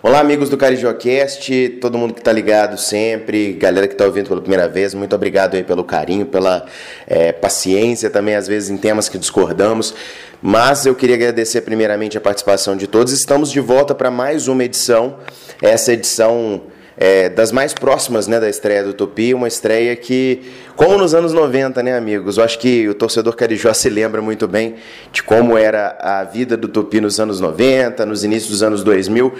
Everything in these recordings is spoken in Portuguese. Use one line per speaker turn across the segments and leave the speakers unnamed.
Olá, amigos do CarijoCast, todo mundo que está ligado sempre, galera que está ouvindo pela primeira vez, muito obrigado aí pelo carinho, pela é, paciência também, às vezes em temas que discordamos. Mas eu queria agradecer primeiramente a participação de todos. Estamos de volta para mais uma edição, essa edição é, das mais próximas né, da estreia do Tupi, uma estreia que como nos anos 90, né, amigos? Eu acho que o torcedor carijó se lembra muito bem de como era a vida do Tupi nos anos 90, nos inícios dos anos 2000.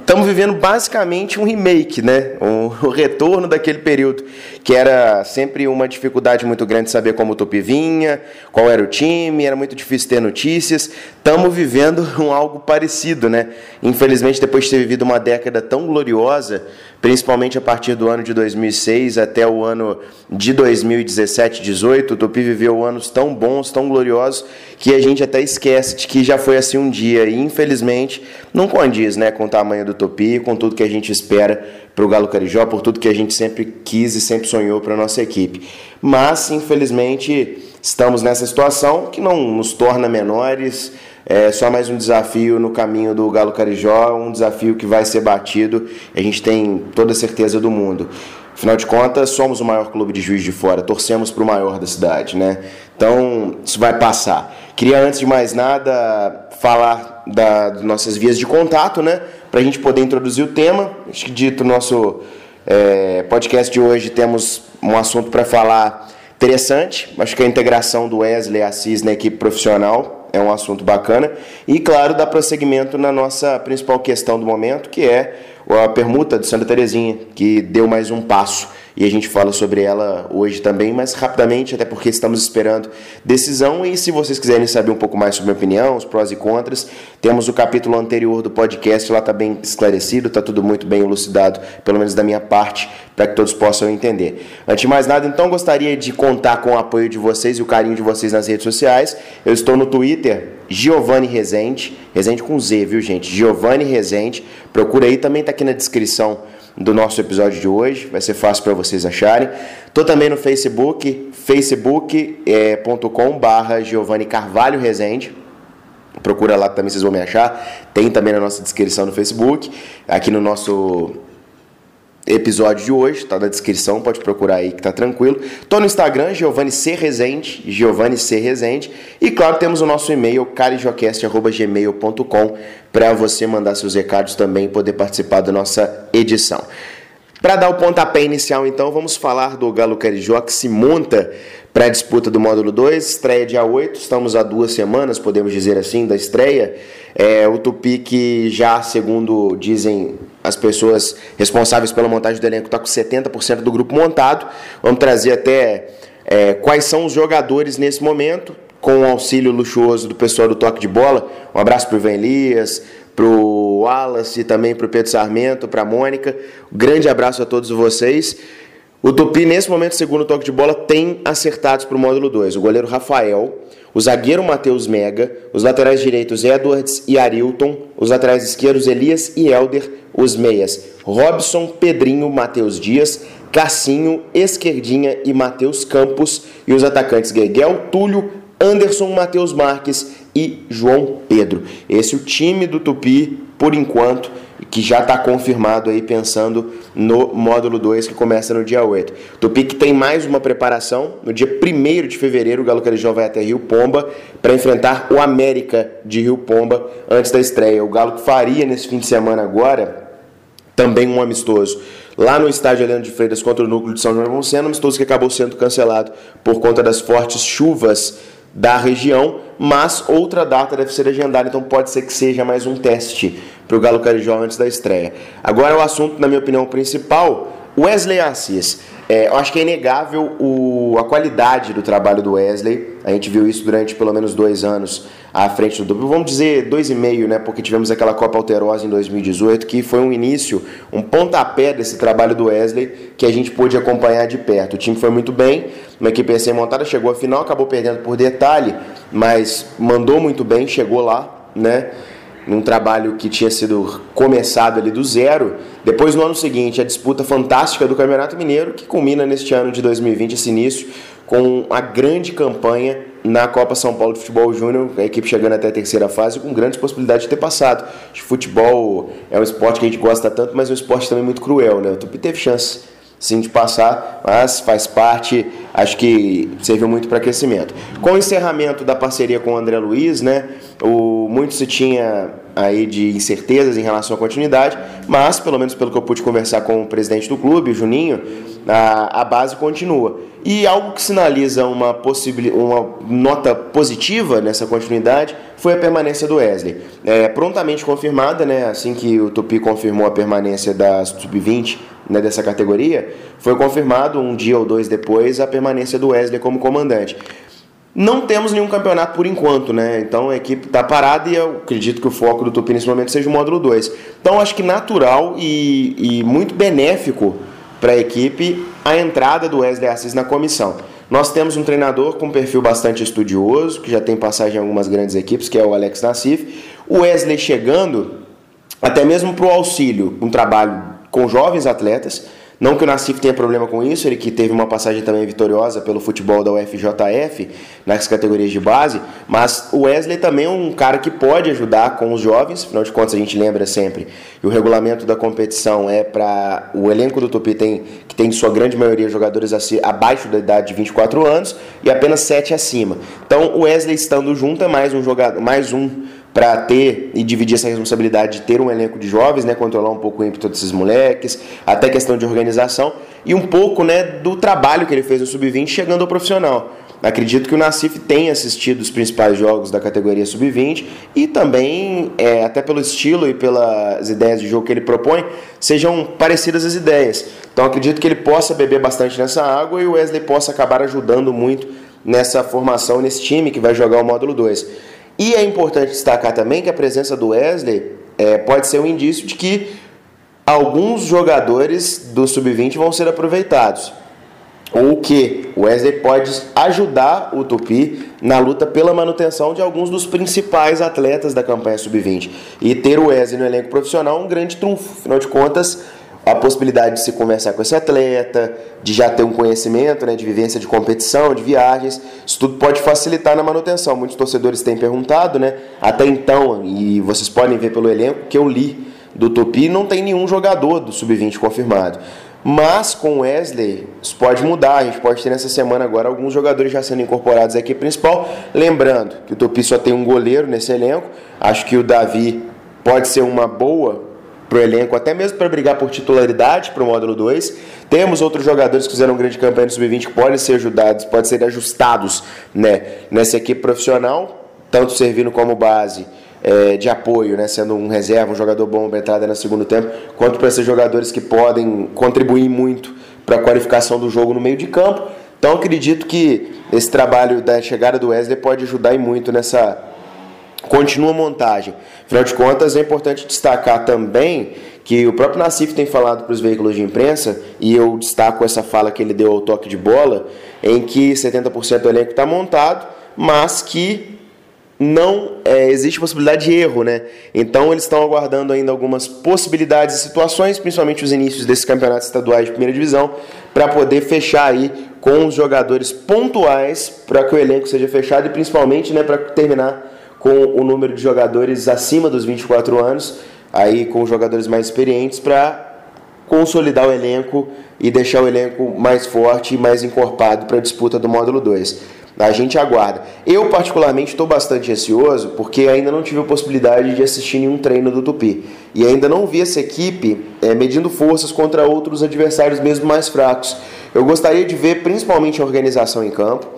Estamos é, vivendo basicamente um remake, né? O retorno daquele período, que era sempre uma dificuldade muito grande saber como o Tupi vinha, qual era o time, era muito difícil ter notícias. Estamos vivendo um algo parecido, né? Infelizmente, depois de ter vivido uma década tão gloriosa, principalmente a partir do ano de 2006 até o ano de 2017, 18, o Tupi viveu anos tão bons, tão gloriosos, que a gente até esquece de que já foi assim um dia. E infelizmente não condiz né, com o tamanho do Tupi, com tudo que a gente espera para o Galo Carijó, por tudo que a gente sempre quis e sempre sonhou para a nossa equipe. Mas, infelizmente, estamos nessa situação que não nos torna menores. É só mais um desafio no caminho do Galo Carijó, um desafio que vai ser batido, a gente tem toda a certeza do mundo. Afinal de contas, somos o maior clube de juiz de fora, torcemos para o maior da cidade, né? Então, isso vai passar. Queria, antes de mais nada, falar da, das nossas vias de contato, né? Para a gente poder introduzir o tema. Acho que dito nosso é, podcast de hoje, temos um assunto para falar interessante. Acho que a integração do Wesley Assis na equipe profissional é um assunto bacana. E, claro, dá prosseguimento na nossa principal questão do momento, que é a permuta de Santa Terezinha, que deu mais um passo e a gente fala sobre ela hoje também, mas rapidamente, até porque estamos esperando decisão. E se vocês quiserem saber um pouco mais sobre a minha opinião, os prós e contras, temos o capítulo anterior do podcast, lá está bem esclarecido, está tudo muito bem elucidado, pelo menos da minha parte, para que todos possam entender. Antes de mais nada, então, gostaria de contar com o apoio de vocês e o carinho de vocês nas redes sociais. Eu estou no Twitter, Giovanni Rezende, Rezende com Z, viu gente? Giovanni Rezende, procura aí, também está aqui na descrição do nosso episódio de hoje, vai ser fácil para vocês acharem. Tô também no Facebook, facebook.com barra Giovanni Carvalho Rezende. Procura lá também, vocês vão me achar. Tem também na nossa descrição no Facebook. Aqui no nosso episódio de hoje, tá na descrição, pode procurar aí que tá tranquilo. Tô no Instagram, Giovanni C. Rezende, Giovanni C. Rezende. E claro, temos o nosso e-mail, carijocast.gmail.com, para você mandar seus recados também e poder participar da nossa edição. Para dar o pontapé inicial, então, vamos falar do Galo Carijó que se monta para a disputa do módulo 2, estreia dia 8, estamos há duas semanas, podemos dizer assim, da estreia. É, o Tupi que já, segundo dizem as pessoas responsáveis pela montagem do elenco, está com 70% do grupo montado. Vamos trazer até é, quais são os jogadores nesse momento, com o auxílio luxuoso do pessoal do toque de bola. Um abraço para o Ivan Elias, para o Wallace, também para o Pedro Sarmento, para a Mônica. Grande abraço a todos vocês. O Tupi, nesse momento, segundo o toque de bola, tem acertados para o módulo 2. O goleiro Rafael, o zagueiro Matheus Mega, os laterais direitos Edwards e Arilton, os laterais esquerdos Elias e Elder, os meias Robson, Pedrinho, Matheus Dias, Cassinho, Esquerdinha e Matheus Campos, e os atacantes Gueguel, Túlio, Anderson, Matheus Marques e João Pedro. Esse é o time do Tupi, por enquanto, que já está confirmado aí pensando no módulo 2 que começa no dia 8. Tupi que tem mais uma preparação, no dia 1 de fevereiro o Galo Carijó vai até Rio Pomba para enfrentar o América de Rio Pomba antes da estreia. O Galo que faria nesse fim de semana agora também um amistoso lá no estádio Heleno de Freitas contra o núcleo de São João Sendo, amistoso que acabou sendo cancelado por conta das fortes chuvas da região, mas outra data deve ser agendada, então pode ser que seja mais um teste para o Galo Carijó antes da estreia. Agora o assunto, na minha opinião, principal, Wesley Assis. É, eu acho que é inegável o, a qualidade do trabalho do Wesley. A gente viu isso durante pelo menos dois anos à frente do duplo. Vamos dizer dois e meio, né? Porque tivemos aquela Copa Alterosa em 2018, que foi um início, um pontapé desse trabalho do Wesley que a gente pôde acompanhar de perto. O time foi muito bem, uma equipe recém montada, chegou à final, acabou perdendo por detalhe, mas mandou muito bem, chegou lá, né? num trabalho que tinha sido começado ali do zero. Depois, no ano seguinte, a disputa fantástica do Campeonato Mineiro, que culmina neste ano de 2020, esse início, com a grande campanha na Copa São Paulo de Futebol Júnior, a equipe chegando até a terceira fase com grandes possibilidades de ter passado. Futebol é um esporte que a gente gosta tanto, mas é um esporte também muito cruel, né? O Tupi teve chance sim de passar, mas faz parte, acho que serviu muito para aquecimento. Com o encerramento da parceria com o André Luiz, né, o, muito se tinha aí de incertezas em relação à continuidade, mas pelo menos pelo que eu pude conversar com o presidente do clube, o Juninho, a, a base continua. E algo que sinaliza uma, uma nota positiva nessa continuidade foi a permanência do Wesley. É, prontamente confirmada, né, assim que o Tupi confirmou a permanência da Sub-20 né, dessa categoria, foi confirmado um dia ou dois depois a permanência do Wesley como comandante. Não temos nenhum campeonato por enquanto, né? Então a equipe está parada e eu acredito que o foco do Tupi nesse momento seja o módulo 2. Então acho que natural e, e muito benéfico para a equipe a entrada do Wesley Assis na comissão. Nós temos um treinador com um perfil bastante estudioso, que já tem passagem em algumas grandes equipes, que é o Alex Nassif. O Wesley chegando, até mesmo para o auxílio, um trabalho com jovens atletas, não que o Nassif tenha problema com isso, ele que teve uma passagem também vitoriosa pelo futebol da UFJF, nas categorias de base, mas o Wesley também é um cara que pode ajudar com os jovens, afinal de contas a gente lembra sempre, e o regulamento da competição é para o elenco do Tupi tem, que tem sua grande maioria jogadores abaixo da idade de 24 anos e apenas 7 acima. Então o Wesley estando junto é mais um jogador, mais um para ter e dividir essa responsabilidade de ter um elenco de jovens, né, controlar um pouco o ímpeto desses moleques, até questão de organização e um pouco, né, do trabalho que ele fez no sub-20 chegando ao profissional. Acredito que o Nassif tenha assistido os principais jogos da categoria sub-20 e também, é, até pelo estilo e pelas ideias de jogo que ele propõe, sejam parecidas as ideias. Então acredito que ele possa beber bastante nessa água e o Wesley possa acabar ajudando muito nessa formação, nesse time que vai jogar o módulo 2. E é importante destacar também que a presença do Wesley é, pode ser um indício de que alguns jogadores do sub-20 vão ser aproveitados. Ou que o Wesley pode ajudar o Tupi na luta pela manutenção de alguns dos principais atletas da campanha sub-20. E ter o Wesley no elenco profissional é um grande trunfo. Afinal de contas, a possibilidade de se conversar com esse atleta, de já ter um conhecimento, né, de vivência de competição, de viagens, isso tudo pode facilitar na manutenção. Muitos torcedores têm perguntado, né, até então, e vocês podem ver pelo elenco que eu li do Tupi, não tem nenhum jogador do Sub-20 confirmado. Mas com o Wesley, isso pode mudar. A gente pode ter nessa semana agora alguns jogadores já sendo incorporados à equipe principal. Lembrando que o Tupi só tem um goleiro nesse elenco. Acho que o Davi pode ser uma boa para o elenco, até mesmo para brigar por titularidade para o módulo 2. Temos outros jogadores que fizeram um grande campanha no sub-20 que podem ser ajudados, podem ser ajustados né, nessa equipe profissional, tanto servindo como base é, de apoio, né, sendo um reserva, um jogador bom para entrada no segundo tempo, quanto para ser jogadores que podem contribuir muito para a qualificação do jogo no meio de campo. Então acredito que esse trabalho da chegada do Wesley pode ajudar e muito nessa continua a montagem. Afinal de contas, é importante destacar também que o próprio Nassif tem falado para os veículos de imprensa, e eu destaco essa fala que ele deu ao toque de bola, em que 70% do elenco está montado, mas que não é, existe possibilidade de erro, né? Então eles estão aguardando ainda algumas possibilidades e situações, principalmente os inícios desses campeonatos estaduais de primeira divisão, para poder fechar aí com os jogadores pontuais para que o elenco seja fechado e principalmente, né, para terminar com o número de jogadores acima dos 24 anos, aí com jogadores mais experientes para consolidar o elenco e deixar o elenco mais forte e mais encorpado para a disputa do módulo 2. A gente aguarda. Eu, particularmente, estou bastante ansioso porque ainda não tive a possibilidade de assistir nenhum treino do Tupi. E ainda não vi essa equipe é, medindo forças contra outros adversários mesmo mais fracos. Eu gostaria de ver principalmente a organização em campo,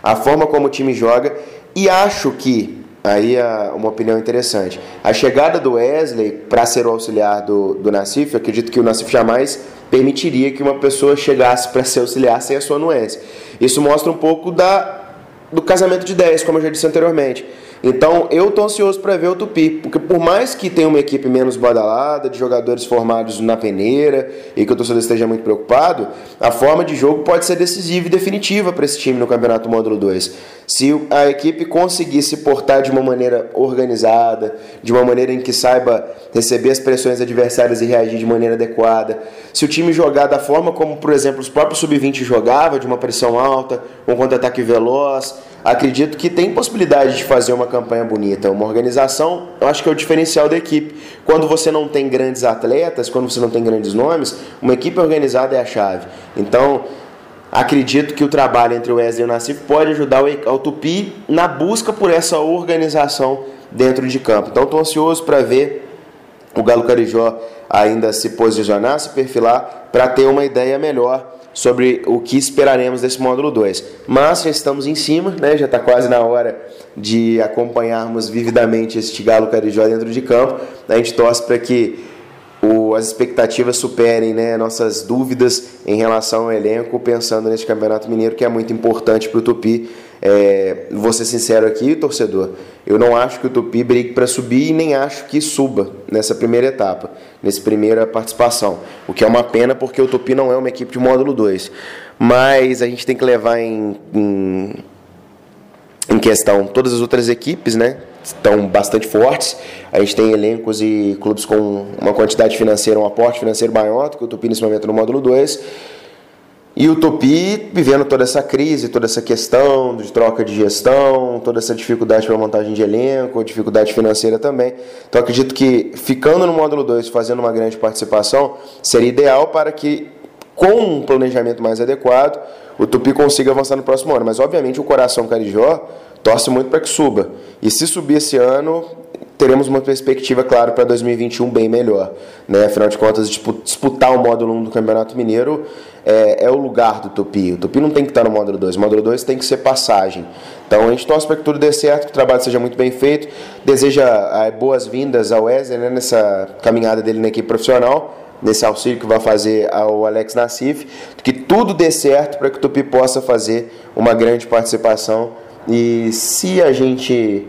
a forma como o time joga e acho que Aí uma opinião interessante. A chegada do Wesley para ser o auxiliar do, do Nassif, acredito que o Nassif jamais permitiria que uma pessoa chegasse para ser auxiliar sem a sua anuência. Isso mostra um pouco da, do casamento de ideias, como eu já disse anteriormente. Então eu tô ansioso para ver o Tupi, porque por mais que tenha uma equipe menos badalada, de jogadores formados na peneira e que o torcedor esteja muito preocupado, a forma de jogo pode ser decisiva e definitiva para esse time no Campeonato Módulo 2. Se a equipe conseguir se portar de uma maneira organizada, de uma maneira em que saiba receber as pressões adversárias e reagir de maneira adequada, se o time jogar da forma como, por exemplo, os próprios sub-20 jogava, de uma pressão alta, um contra-ataque veloz, acredito que tem possibilidade de fazer uma campanha bonita. Uma organização, eu acho que é o diferencial da equipe. Quando você não tem grandes atletas, quando você não tem grandes nomes, uma equipe organizada é a chave. Então, acredito que o trabalho entre o Wesley e o Nassif pode ajudar o Tupi na busca por essa organização dentro de campo. Então, estou ansioso para ver o Galo Carijó ainda se posicionar, se perfilar, para ter uma ideia melhor sobre o que esperaremos desse módulo 2. Mas já estamos em cima, né? já está quase na hora de acompanharmos vividamente este Galo Carijó dentro de campo. A gente torce para que o, as expectativas superem né, nossas dúvidas em relação ao elenco, pensando neste Campeonato Mineiro que é muito importante para o Tupi é, vou ser sincero aqui, torcedor, eu não acho que o Tupi brigue para subir e nem acho que suba nessa primeira etapa, nessa primeira participação. O que é uma pena porque o Tupi não é uma equipe de módulo 2. Mas a gente tem que levar em, em, em questão todas as outras equipes, né? Estão bastante fortes. A gente tem elencos e clubes com uma quantidade financeira, um aporte financeiro maior do que o Tupi nesse momento no módulo 2 e o Tupi vivendo toda essa crise, toda essa questão de troca de gestão, toda essa dificuldade para montagem de elenco, dificuldade financeira também. Então acredito que ficando no módulo 2, fazendo uma grande participação, seria ideal para que, com um planejamento mais adequado, o Tupi consiga avançar no próximo ano. Mas obviamente o coração carijó torce muito para que suba. E se subir esse ano, teremos uma perspectiva, claro, para 2021 bem melhor. Né? Afinal de contas, disputar o módulo 1 do Campeonato Mineiro é, é, o lugar do Tupi. O Tupi não tem que estar no módulo 2, o módulo 2 tem que ser passagem. Então a gente torce para que tudo dê certo, que o trabalho seja muito bem feito. Deseja é, boas-vindas ao Wesley né, nessa caminhada dele na equipe profissional, nesse auxílio que vai fazer ao Alex Nassif. Que tudo dê certo para que o Tupi possa fazer uma grande participação. E se a gente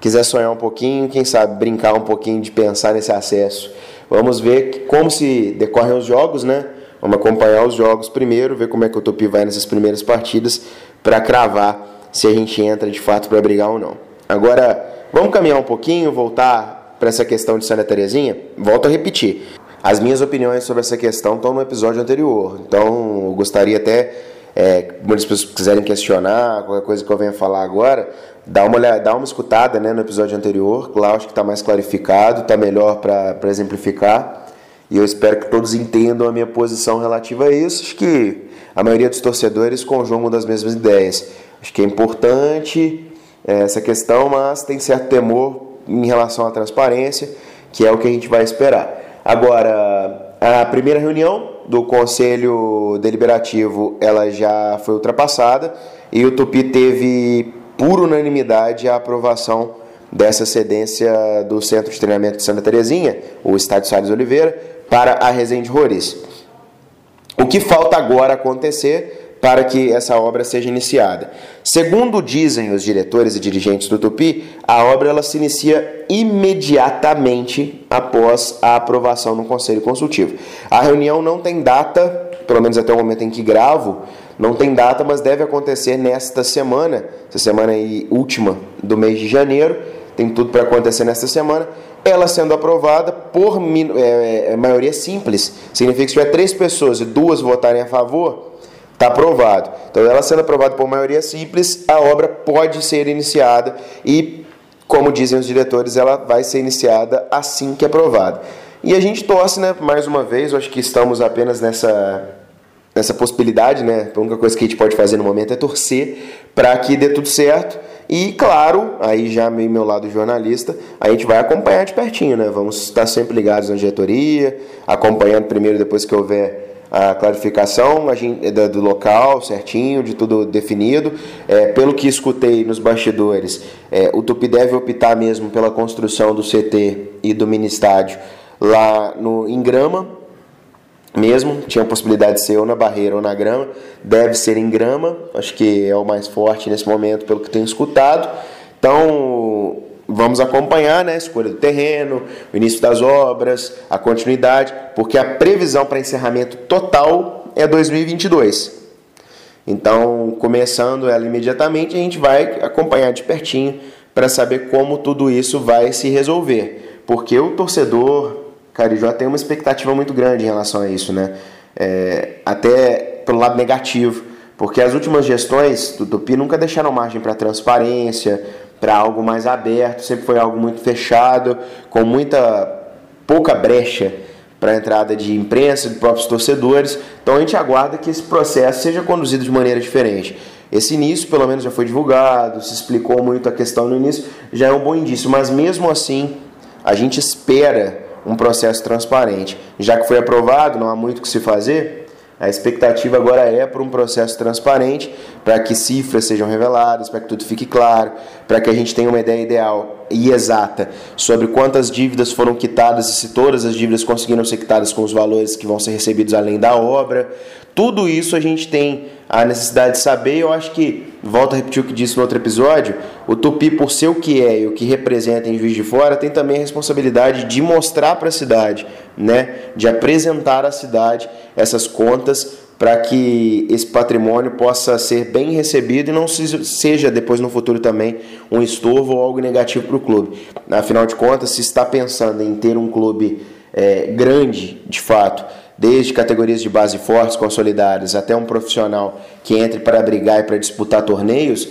quiser sonhar um pouquinho, quem sabe brincar um pouquinho de pensar nesse acesso. Vamos ver como se decorrem os jogos, né? Vamos acompanhar os jogos primeiro, ver como é que o Tupi vai nessas primeiras partidas para cravar se a gente entra de fato para brigar ou não. Agora, vamos caminhar um pouquinho, voltar para essa questão de Santa Terezinha. Volto a repetir. As minhas opiniões sobre essa questão estão no episódio anterior. Então, eu gostaria até, é, muitas pessoas quiserem questionar, qualquer coisa que eu venha falar agora, dá uma, olhada, dá uma escutada né, no episódio anterior, lá acho que está mais clarificado, está melhor para exemplificar. E eu espero que todos entendam a minha posição relativa a isso. Acho que a maioria dos torcedores conjugam das mesmas ideias. Acho que é importante é, essa questão, mas tem certo temor em relação à transparência, que é o que a gente vai esperar. Agora, a primeira reunião do Conselho Deliberativo ela já foi ultrapassada e o Tupi teve por unanimidade a aprovação dessa cedência do Centro de Treinamento de Santa Terezinha, o Estádio Salles Oliveira, para a Resende Roriz. O que falta agora acontecer para que essa obra seja iniciada? Segundo dizem os diretores e dirigentes do Tupi, a obra ela se inicia imediatamente após a aprovação no Conselho Consultivo. A reunião não tem data, pelo menos até o momento em que gravo, não tem data, mas deve acontecer nesta semana, essa semana aí, última do mês de janeiro. Tem tudo para acontecer nesta semana. Ela sendo aprovada por é, é, maioria simples, significa que se tiver três pessoas e duas votarem a favor, está aprovado. Então, ela sendo aprovada por maioria simples, a obra pode ser iniciada e, como dizem os diretores, ela vai ser iniciada assim que aprovada. E a gente torce, né, mais uma vez, acho que estamos apenas nessa essa possibilidade, né? A única coisa que a gente pode fazer no momento é torcer para que dê tudo certo. E claro, aí já meio meu lado jornalista, a gente vai acompanhar de pertinho, né? Vamos estar sempre ligados na diretoria, acompanhando primeiro depois que houver a clarificação do local certinho, de tudo definido. É, pelo que escutei nos bastidores, é, o Tupi deve optar mesmo pela construção do CT e do mini estádio lá no, em grama, mesmo, tinha a possibilidade de ser ou na barreira ou na grama, deve ser em grama, acho que é o mais forte nesse momento, pelo que tenho escutado. Então, vamos acompanhar né, a escolha do terreno, o início das obras, a continuidade, porque a previsão para encerramento total é 2022. Então, começando ela imediatamente, a gente vai acompanhar de pertinho para saber como tudo isso vai se resolver. Porque o torcedor Carijó tem uma expectativa muito grande em relação a isso, né? É, até pelo lado negativo, porque as últimas gestões do Tupi nunca deixaram margem para transparência, para algo mais aberto, sempre foi algo muito fechado, com muita pouca brecha para a entrada de imprensa, de próprios torcedores. Então a gente aguarda que esse processo seja conduzido de maneira diferente. Esse início, pelo menos, já foi divulgado, se explicou muito a questão no início, já é um bom indício, mas mesmo assim, a gente espera um processo transparente. Já que foi aprovado, não há muito o que se fazer, a expectativa agora é para um processo transparente, para que cifras sejam reveladas, para que tudo fique claro, para que a gente tenha uma ideia ideal e exata sobre quantas dívidas foram quitadas e se todas as dívidas conseguiram ser quitadas com os valores que vão ser recebidos além da obra. Tudo isso a gente tem a necessidade de saber. Eu acho que, volto a repetir o que disse no outro episódio, o Tupi, por ser o que é e o que representa em Juiz de Fora, tem também a responsabilidade de mostrar para a cidade, né, de apresentar à cidade essas contas para que esse patrimônio possa ser bem recebido e não seja depois no futuro também um estorvo ou algo negativo para o clube. Afinal de contas, se está pensando em ter um clube é, grande, de fato, desde categorias de base fortes, consolidadas, até um profissional que entre para brigar e para disputar torneios,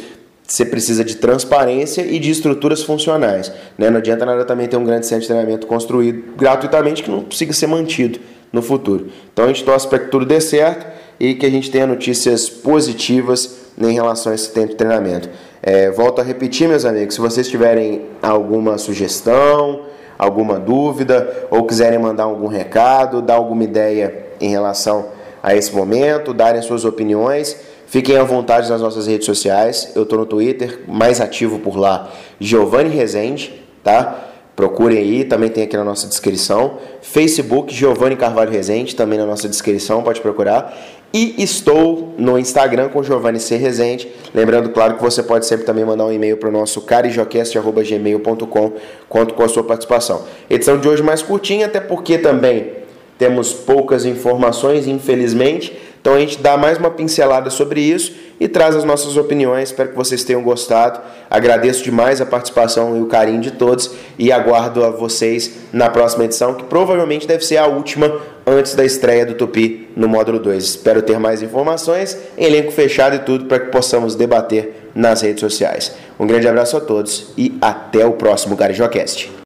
você precisa de transparência e de estruturas funcionais. Né? Não adianta nada também ter um grande centro de treinamento construído gratuitamente que não consiga ser mantido no futuro. Então a gente torce para que tudo dê certo e que a gente tenha notícias positivas em relação a esse tempo de treinamento. É, volto a repetir, meus amigos, se vocês tiverem alguma sugestão, alguma dúvida ou quiserem mandar algum recado, dar alguma ideia em relação a esse momento, darem suas opiniões, fiquem à vontade nas nossas redes sociais. Eu estou no Twitter, mais ativo por lá, Giovanni Rezende, tá? Procurem aí, também tem aqui na nossa descrição. Facebook, Giovanni Carvalho Rezende, também na nossa descrição, pode procurar. E estou no Instagram com Giovanni C. Rezende. Lembrando, claro, que você pode sempre também mandar um e-mail para o nosso carijocast.gmail.com conto com a sua participação. Edição de hoje mais curtinha, até porque também temos poucas informações, infelizmente. Então a gente dá mais uma pincelada sobre isso e traz as nossas opiniões. Espero que vocês tenham gostado. Agradeço demais a participação e o carinho de todos e aguardo a vocês na próxima edição, que provavelmente deve ser a última antes da estreia do Tupi no módulo 2. Espero ter mais informações, elenco fechado e tudo para que possamos debater nas redes sociais. Um grande abraço a todos e até o próximo GarijoCast.